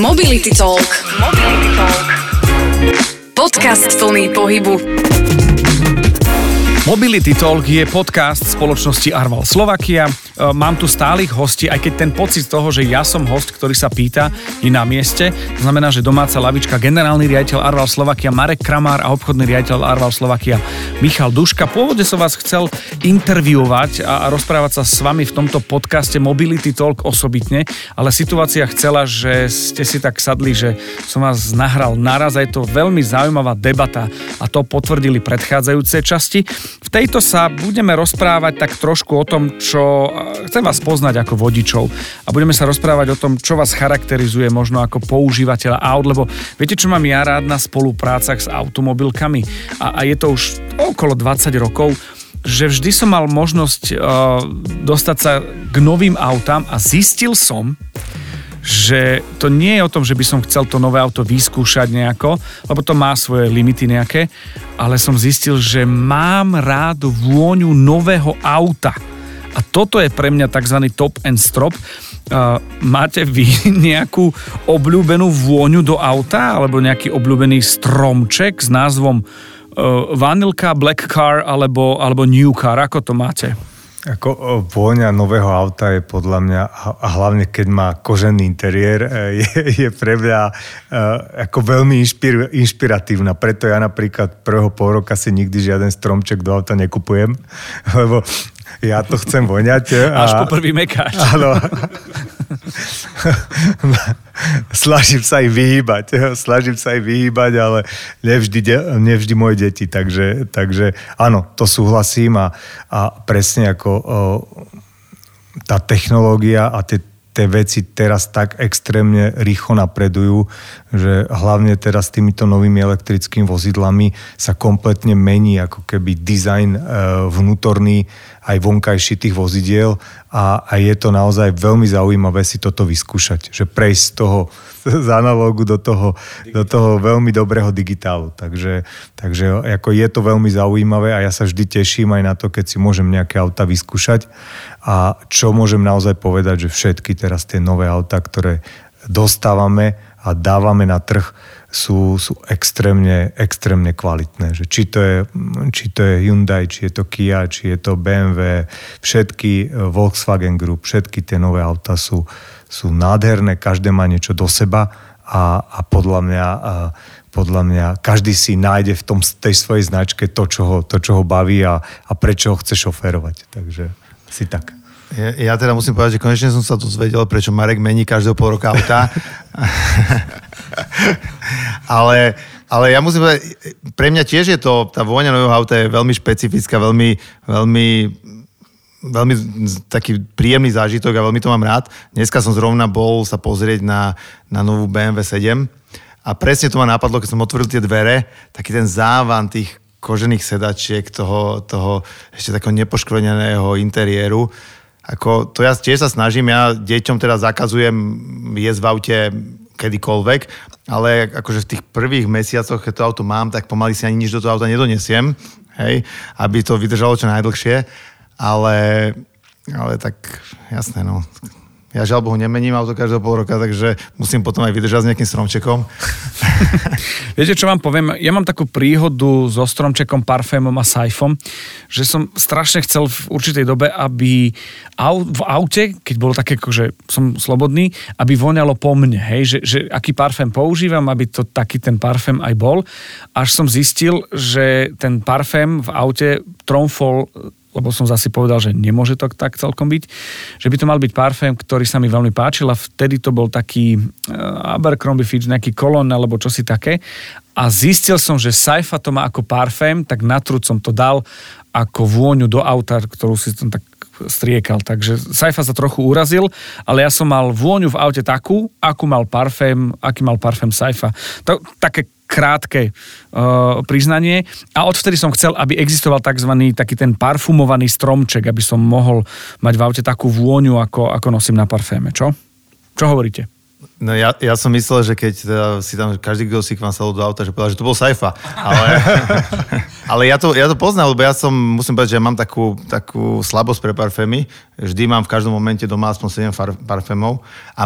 Mobility Talk. Mobility Talk. Podcast plný pohybu. Mobility Talk je podcast spoločnosti Arval Slovakia. E, Mám tu stálych hostí, aj keď ten pocit toho, že ja som host, ktorý sa pýta, je na mieste. To znamená, že domáca lavička, generálny riaditeľ Arval Slovakia Marek Kramár a obchodný riaditeľ Arval Slovakia Michal Duška. Pôvodne som vás chcel interviovať a a rozprávať sa s vami v tomto podcaste Mobility Talk osobitne, ale situácia chcela, že ste si tak sadli, že som vás nahral naraz a je to veľmi zaujímavá debata a to potvrdili predchádzajúce časti. V tejto sa budeme rozprávať tak trošku o tom, čo chcem vás poznať ako vodičov a budeme sa rozprávať o tom, čo vás charakterizuje možno ako používateľa aut, lebo viete, čo mám ja rád na spoluprácach s automobilkami a, a je to už okolo 20 rokov, že vždy som mal možnosť uh, dostať sa k novým autám a zistil som, že to nie je o tom, že by som chcel to nové auto vyskúšať nejako, lebo to má svoje limity nejaké, ale som zistil, že mám rád vôňu nového auta. A toto je pre mňa tzv. top and strop. Máte vy nejakú obľúbenú vôňu do auta alebo nejaký obľúbený stromček s názvom uh, Vanilka, Black Car alebo, alebo New Car? Ako to máte? Ako vôňa nového auta je podľa mňa, a hlavne keď má kožený interiér, e, je, je pre mňa e, ako veľmi inšpir, inšpiratívna. Preto ja napríklad prvého pol roka si nikdy žiaden stromček do auta nekupujem, lebo ja to chcem voňať. e, Až po prvý mekáč. Áno. Snažím sa aj vyhýbať. Snažím sa aj vyhýbať, ale nevždy, de- nevždy moje deti. Takže, takže áno, to súhlasím a, a presne ako o, tá technológia a tie tie veci teraz tak extrémne rýchlo napredujú, že hlavne teraz s týmito novými elektrickými vozidlami sa kompletne mení ako keby dizajn e, vnútorný aj vonkajší tých vozidiel a, a je to naozaj veľmi zaujímavé si toto vyskúšať, že prejsť z toho z analógu do toho, do toho veľmi dobrého digitálu. Takže, takže ako je to veľmi zaujímavé a ja sa vždy teším aj na to, keď si môžem nejaké auta vyskúšať. A čo môžem naozaj povedať, že všetky teraz tie nové auta, ktoré dostávame a dávame na trh, sú, sú extrémne, extrémne kvalitné. Že či, to je, či to je Hyundai, či je to Kia, či je to BMW, všetky eh, Volkswagen Group, všetky tie nové auta sú, sú nádherné, každé má niečo do seba a, a podľa mňa a, podľa mňa každý si nájde v tom, tej svojej značke to, čo ho, to, čo ho baví a, a prečo ho chce šoférovať. Takže si tak. Ja, teda musím povedať, že konečne som sa dozvedel, prečo Marek mení každého pol roka auta. ale, ale ja musím povedať, pre mňa tiež je to, tá vôňa nového auta je veľmi špecifická, veľmi, veľmi veľmi taký príjemný zážitok a veľmi to mám rád. Dneska som zrovna bol sa pozrieť na, na novú BMW 7 a presne to ma napadlo, keď som otvoril tie dvere, taký ten závan tých kožených sedačiek, toho, toho ešte takého nepoškvrneného interiéru. Ako, to ja tiež sa snažím, ja deťom teda zakazujem jesť v aute kedykoľvek, ale akože v tých prvých mesiacoch, keď to auto mám, tak pomaly si ani nič do toho auta nedonesiem, hej, aby to vydržalo čo najdlhšie, ale, ale tak jasné, no. Ja žiaľ Bohu nemením auto každého pol roka, takže musím potom aj vydržať s nejakým stromčekom. Viete, čo vám poviem? Ja mám takú príhodu so stromčekom, parfémom a sajfom, že som strašne chcel v určitej dobe, aby v aute, keď bolo také, že som slobodný, aby voňalo po mne, hej, že, že aký parfém používam, aby to taký ten parfém aj bol. Až som zistil, že ten parfém v aute tromfol lebo som zase povedal, že nemôže to tak celkom byť, že by to mal byť parfém, ktorý sa mi veľmi páčil a vtedy to bol taký uh, Abercrombie Fitch, nejaký kolón alebo čosi také a zistil som, že Saifa to má ako parfém, tak na trúd som to dal ako vôňu do auta, ktorú si tam tak striekal. Takže Saifa sa trochu urazil, ale ja som mal vôňu v aute takú, akú mal parfém, aký mal parfém Saifa. To, také krátke uh, priznanie a odvtedy som chcel, aby existoval tzv. taký ten parfumovaný stromček, aby som mohol mať v aute takú vôňu, ako, ako nosím na parféme. Čo? Čo hovoríte? No ja, ja som myslel, že keď teda si tam každý, kto si k vám sadol do auta, že povedal, že to bol Saifa. Ale, ale ja, to, ja to poznám, lebo ja som, musím povedať, že ja mám takú, takú slabosť pre parfémy. Vždy mám v každom momente doma aspoň 7 far, parfémov a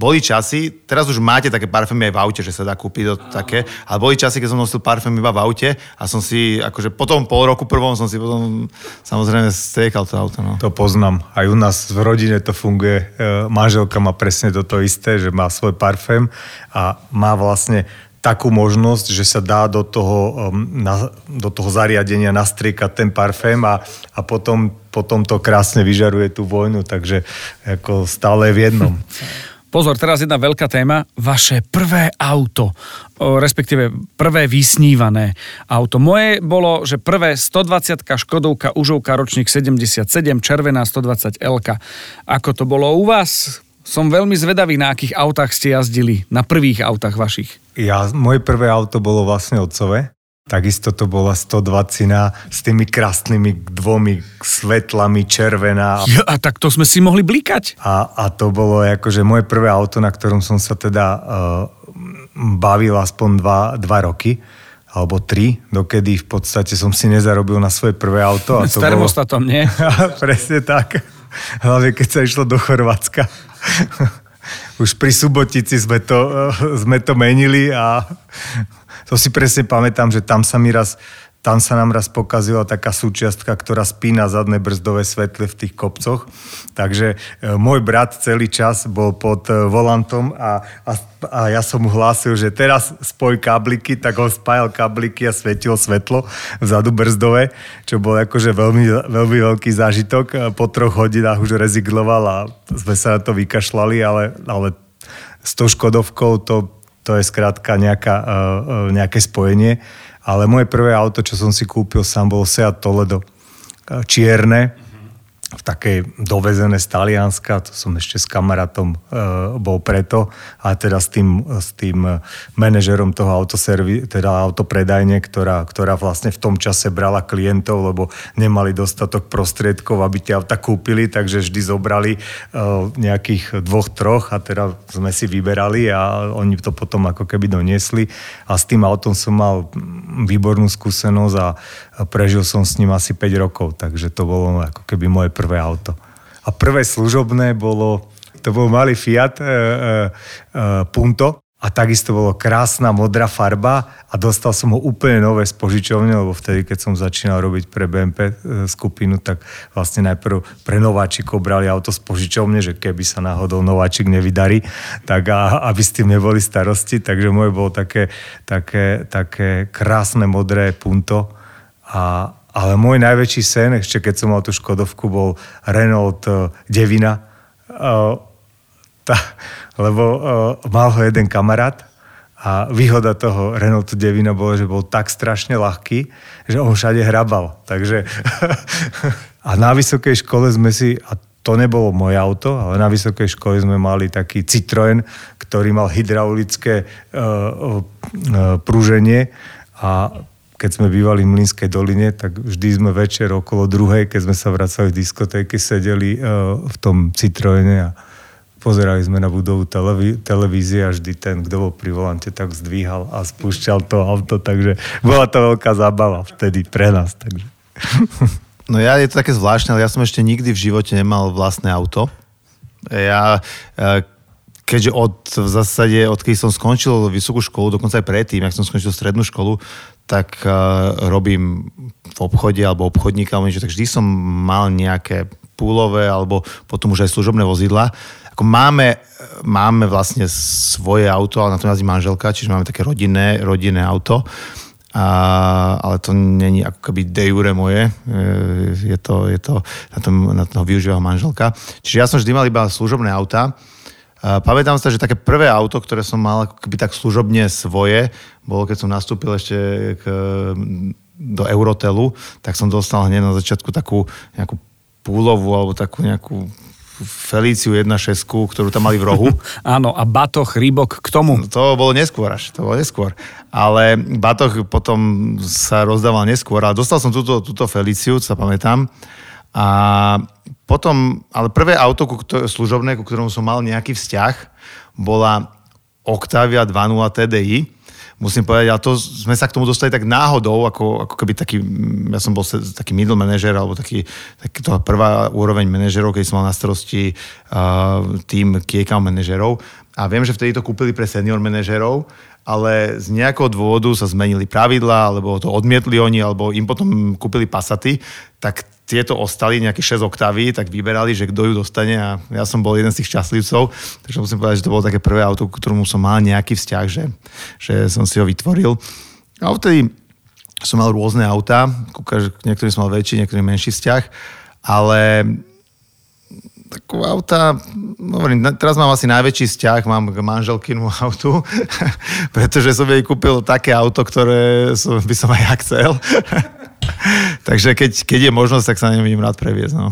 boli časy, teraz už máte také parfémy aj v aute, že sa dá kúpiť do také, ale boli časy, keď som nosil parfém iba v aute a som si, akože potom pol roku prvom som si potom samozrejme striekal to auto. No. To poznám. Aj u nás v rodine to funguje. E, manželka má presne toto isté, že má svoj parfém a má vlastne takú možnosť, že sa dá do toho, na, do toho zariadenia nastriekať ten parfém a, a potom, potom to krásne vyžaruje tú vojnu, takže ako stále v jednom. Pozor, teraz jedna veľká téma. Vaše prvé auto, respektíve prvé vysnívané auto. Moje bolo, že prvé 120 Škodovka, užovka, ročník 77, červená 120 L. Ako to bolo u vás? Som veľmi zvedavý, na akých autách ste jazdili, na prvých autách vašich. Ja, moje prvé auto bolo vlastne otcové. Takisto to bola 120 s tými krásnymi dvomi svetlami červená. Ja, a tak to sme si mohli blikať. A, a to bolo akože moje prvé auto, na ktorom som sa teda uh, bavil aspoň dva, dva roky alebo tri, dokedy v podstate som si nezarobil na svoje prvé auto. A to S termostatom, bolo... nie? Presne tak. Hlavne keď sa išlo do Chorvátska. Už pri Subotici sme to, sme to menili a to si presne pamätám, že tam sa mi raz tam sa nám raz pokazila taká súčiastka, ktorá spína zadné brzdové svetle v tých kopcoch. Takže e, môj brat celý čas bol pod e, volantom a, a, a ja som mu hlásil, že teraz spoj kabliky, tak ho spájal kabliky a svietilo svetlo vzadu brzdové, čo bol akože veľmi, veľmi veľký zážitok. E, po troch hodinách už rezignoval a sme sa na to vykašľali, ale, ale s tou Škodovkou to, to je skrátka nejaká, nejaké spojenie ale moje prvé auto, čo som si kúpil sám, bolo Seat Toledo. Čierne, v takej dovezené z Talianska, to som ešte s kamarátom e, bol preto, a teda s tým, s tým manažerom toho autoservi, teda autopredajne, ktorá, ktorá vlastne v tom čase brala klientov, lebo nemali dostatok prostriedkov, aby tie auta kúpili, takže vždy zobrali e, nejakých dvoch, troch a teda sme si vyberali a oni to potom ako keby doniesli. A s tým autom som mal výbornú skúsenosť a prežil som s ním asi 5 rokov, takže to bolo ako keby moje prvé auto. A prvé služobné bolo, to bol malý Fiat e, e, e, Punto, a takisto bolo krásna modrá farba a dostal som ho úplne nové z požičovne, lebo vtedy, keď som začínal robiť pre BMP e, skupinu, tak vlastne najprv pre nováčikov brali auto z požičovne, že keby sa náhodou nováčik nevydarí, tak a, aby s tým neboli starosti. Takže moje bolo také, také, také krásne modré punto a, ale môj najväčší sen, ešte keď som mal tú Škodovku, bol Renault uh, Devina. Uh, tá, lebo uh, mal ho jeden kamarát a výhoda toho Renaultu Devina bolo, že bol tak strašne ľahký, že on všade hrabal. Takže a na vysokej škole sme si, a to nebolo moje auto, ale na vysokej škole sme mali taký Citroen, ktorý mal hydraulické uh, uh, prúženie a keď sme bývali v Mlínskej doline, tak vždy sme večer okolo druhej, keď sme sa vracali z diskotéky, sedeli uh, v tom Citroene a pozerali sme na budovu televí- televízie a vždy ten, kto bol pri volante, tak zdvíhal a spúšťal to auto, takže bola to veľká zábava vtedy pre nás. Takže. No ja, je to také zvláštne, ale ja som ešte nikdy v živote nemal vlastné auto. Ja, e, keďže od, v zásade, odkedy som skončil vysokú školu, dokonca aj predtým, ak som skončil strednú školu, tak uh, robím v obchode alebo obchodníka, alebo niečo, tak vždy som mal nejaké púlové alebo potom už aj služobné vozidla. Ako máme, máme vlastne svoje auto, ale na to jazdí manželka, čiže máme také rodinné, rodinné auto. A, ale to není ako keby de jure moje, e, je to, je to na, tom, na to využíva manželka. Čiže ja som vždy mal iba služobné auta Pamätám sa, že také prvé auto, ktoré som mal ako keby tak služobne svoje, bolo keď som nastúpil ešte k, do Eurotelu, tak som dostal hneď na začiatku takú nejakú púlovú alebo takú nejakú Felíciu 1.6, ktorú tam mali v rohu. Áno, a batoh, rýbok k tomu. To bolo neskôr až, to bolo neskôr. Ale batoh potom sa rozdával neskôr a dostal som túto, túto Felíciu, sa pamätám. A potom, ale prvé auto ku, služobné, ku ktorom som mal nejaký vzťah, bola Octavia 2.0 TDI. musím povedať, ale to sme sa k tomu dostali tak náhodou, ako, ako keby taký, ja som bol taký middle manažer, alebo taký, taký to prvá úroveň manažerov, keď som mal na starosti uh, tým key manažerov. A viem, že vtedy to kúpili pre senior manažerov ale z nejakého dôvodu sa zmenili pravidla, alebo to odmietli oni, alebo im potom kúpili pasaty, tak tieto ostali nejaké 6 oktavy, tak vyberali, že kto ju dostane a ja som bol jeden z tých šťastlivcov, takže musím povedať, že to bolo také prvé auto, k ktorému som mal nejaký vzťah, že, že som si ho vytvoril. A vtedy som mal rôzne autá, niektorým som mal väčší, niektorým menší vzťah, ale takú auta, hovorím, teraz mám asi najväčší vzťah, mám k manželkinu autu, pretože som jej kúpil také auto, ktoré som, by som aj ja chcel. Takže keď, keď je možnosť, tak sa na ňom rád previesť. No.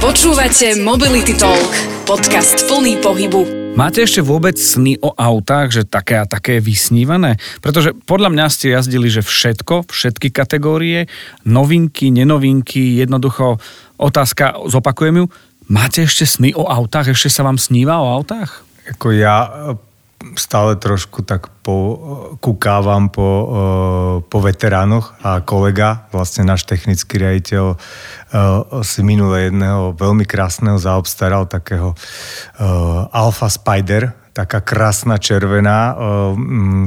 Počúvate Mobility Talk, podcast plný pohybu. Máte ešte vôbec sny o autách, že také a také vysnívané? Pretože podľa mňa ste jazdili, že všetko, všetky kategórie, novinky, nenovinky, jednoducho otázka, zopakujem ju, Máte ešte sny o autách? Ešte sa vám sníva o autách? Ako ja stále trošku tak po, kukávam po, e, po veteránoch a kolega, vlastne náš technický riaditeľ, si minule jedného veľmi krásneho zaobstaral takého Alfa Spider, taká krásna červená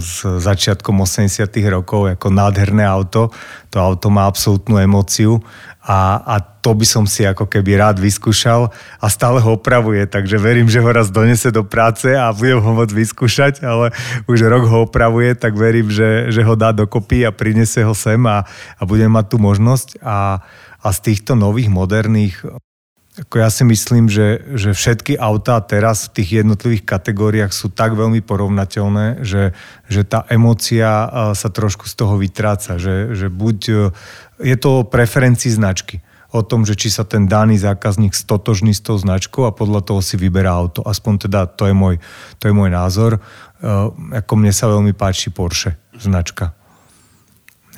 z začiatkom 80 rokov, ako nádherné auto. To auto má absolútnu emóciu a, a to by som si ako keby rád vyskúšal a stále ho opravuje, takže verím, že ho raz donese do práce a budem ho môcť vyskúšať, ale už rok ho opravuje, tak verím, že, že ho dá dokopy a prinese ho sem a, a budem mať tú možnosť a, a z týchto nových moderných ako ja si myslím, že, že všetky autá teraz v tých jednotlivých kategóriách sú tak veľmi porovnateľné, že, že tá emócia sa trošku z toho vytráca. Že, že buď je to o preferencii značky o tom, že či sa ten daný zákazník stotožní s tou značkou a podľa toho si vyberá auto. Aspoň teda to je môj, to je môj názor. Uh, ako mne sa veľmi páči Porsche značka.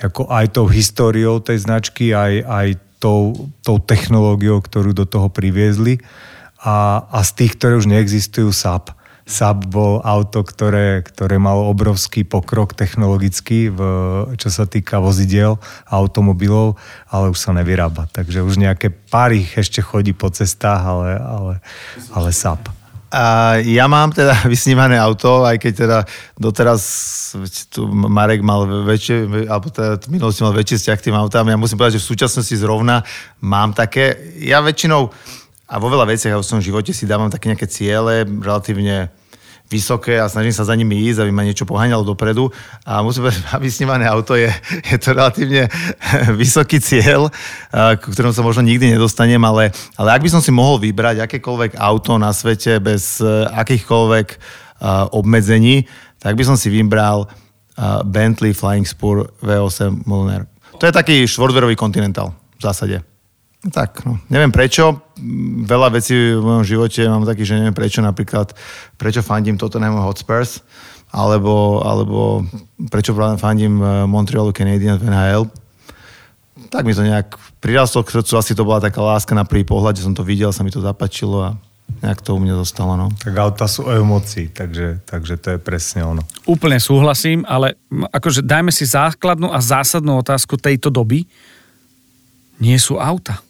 Ako aj tou históriou tej značky, aj, aj tou, tou technológiou, ktorú do toho priviezli. A, a z tých, ktoré už neexistujú, SAP. SAP bol auto, ktoré, ktoré malo obrovský pokrok technologický, v, čo sa týka vozidiel a automobilov, ale už sa nevyrába. Takže už nejaké pár ich ešte chodí po cestách, ale, ale, ale SAP. A ja mám teda vysnívané auto, aj keď teda doteraz tu Marek mal väčšie, alebo teda minulosti mal väčší vzťah k tým autám. Ja musím povedať, že v súčasnosti zrovna mám také, ja väčšinou a vo veľa veciach v svojom živote si dávam také nejaké ciele, relatívne vysoké a snažím sa za nimi ísť, aby ma niečo poháňalo dopredu. A musím povedať, vysnívané auto je, je to relatívne vysoký cieľ, k ktorom sa možno nikdy nedostanem, ale, ale ak by som si mohol vybrať akékoľvek auto na svete bez e, akýchkoľvek obmedzení, tak by som si vybral Bentley Flying Spur V8 Mulliner. To je taký štvorverový Continental v zásade. Tak, no, neviem prečo. Veľa vecí v mojom živote mám taký, že neviem prečo, napríklad prečo fandím Tottenham Hotspurs, alebo, alebo prečo fandím eh, Montrealu Canadiens v NHL. Tak mi to nejak prirastlo k srdcu, asi to bola taká láska na prvý pohľad, že som to videl, sa mi to zapačilo a nejak to u mňa zostalo. No. Tak auta sú o emocii, takže, takže to je presne ono. Úplne súhlasím, ale akože dajme si základnú a zásadnú otázku tejto doby. Nie sú auta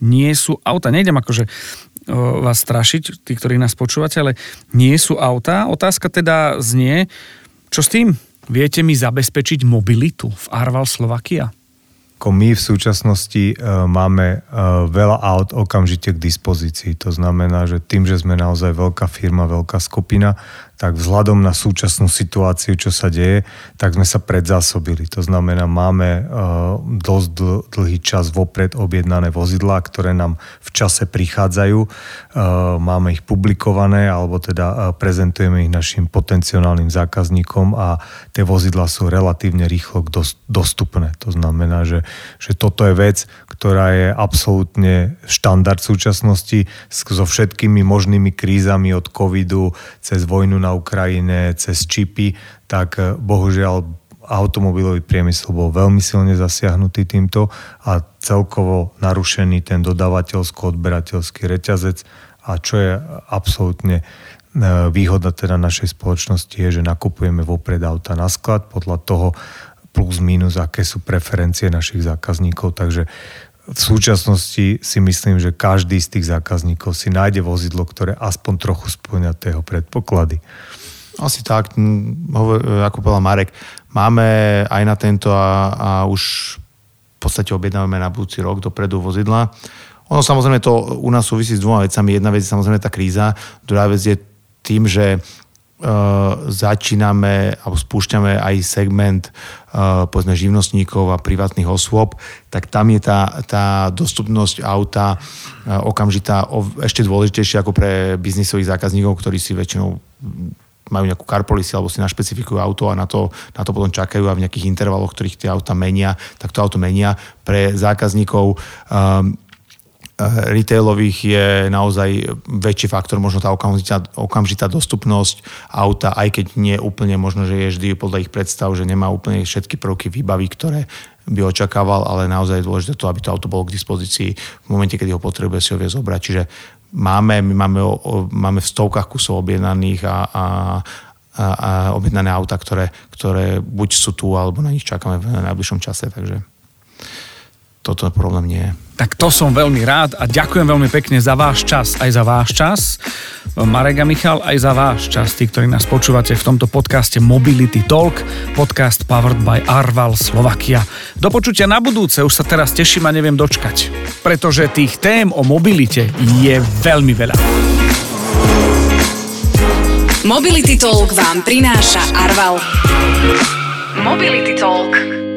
nie sú auta. Nejdem akože vás strašiť, tí, ktorí nás počúvate, ale nie sú auta. Otázka teda znie, čo s tým? Viete mi zabezpečiť mobilitu v Arval Slovakia? My v súčasnosti uh, máme uh, veľa aut okamžite k dispozícii. To znamená, že tým, že sme naozaj veľká firma, veľká skupina, tak vzhľadom na súčasnú situáciu, čo sa deje, tak sme sa predzásobili. To znamená, máme uh, dosť dl- dlhý čas vopred objednané vozidlá, ktoré nám v čase prichádzajú. Uh, máme ich publikované, alebo teda uh, prezentujeme ich našim potenciálnym zákazníkom a tie vozidlá sú relatívne rýchlo dos- dostupné. To znamená, že, že toto je vec, ktorá je absolútne štandard súčasnosti so všetkými možnými krízami od covidu cez vojnu na Ukrajine, cez čipy, tak eh, bohužiaľ automobilový priemysel bol veľmi silne zasiahnutý týmto a celkovo narušený ten dodávateľsko-odberateľský reťazec. A čo je absolútne výhoda teda našej spoločnosti je, že nakupujeme vopred auta na sklad podľa toho plus minus, aké sú preferencie našich zákazníkov, takže v súčasnosti si myslím, že každý z tých zákazníkov si nájde vozidlo, ktoré aspoň trochu splňa tého predpoklady. Asi tak, ako povedal Marek, máme aj na tento a, a už v podstate objednávame na budúci rok dopredu vozidla. Ono samozrejme to u nás súvisí s dvoma vecami. Jedna vec je samozrejme tá kríza, druhá vec je tým, že začíname alebo spúšťame aj segment uh, povedzme živnostníkov a privátnych osôb, tak tam je tá, tá dostupnosť auta uh, okamžitá ešte dôležitejšia ako pre biznisových zákazníkov, ktorí si väčšinou majú nejakú carpolicy alebo si našpecifikujú auto a na to, na to potom čakajú a v nejakých intervaloch, ktorých tie auta menia, tak to auto menia. Pre zákazníkov um, retailových je naozaj väčší faktor, možno tá okamžitá, okamžitá dostupnosť auta, aj keď nie úplne možno, že je vždy podľa ich predstav, že nemá úplne všetky prvky výbavy, ktoré by očakával, ale naozaj je dôležité to, aby to auto bolo k dispozícii v momente, kedy ho potrebuje si ho vie zobrať. Čiže máme, my máme, máme v stovkách kusov objednaných a, a, a, a objednané auta, ktoré, ktoré buď sú tu, alebo na nich čakáme v najbližšom čase, takže toto problém nie je. Tak to som veľmi rád a ďakujem veľmi pekne za váš čas, aj za váš čas. Marek a Michal, aj za váš čas, tí, ktorí nás počúvate v tomto podcaste Mobility Talk, podcast powered by Arval Slovakia. Do počutia na budúce, už sa teraz teším a neviem dočkať, pretože tých tém o mobilite je veľmi veľa. Mobility Talk vám prináša Arval. Mobility Talk.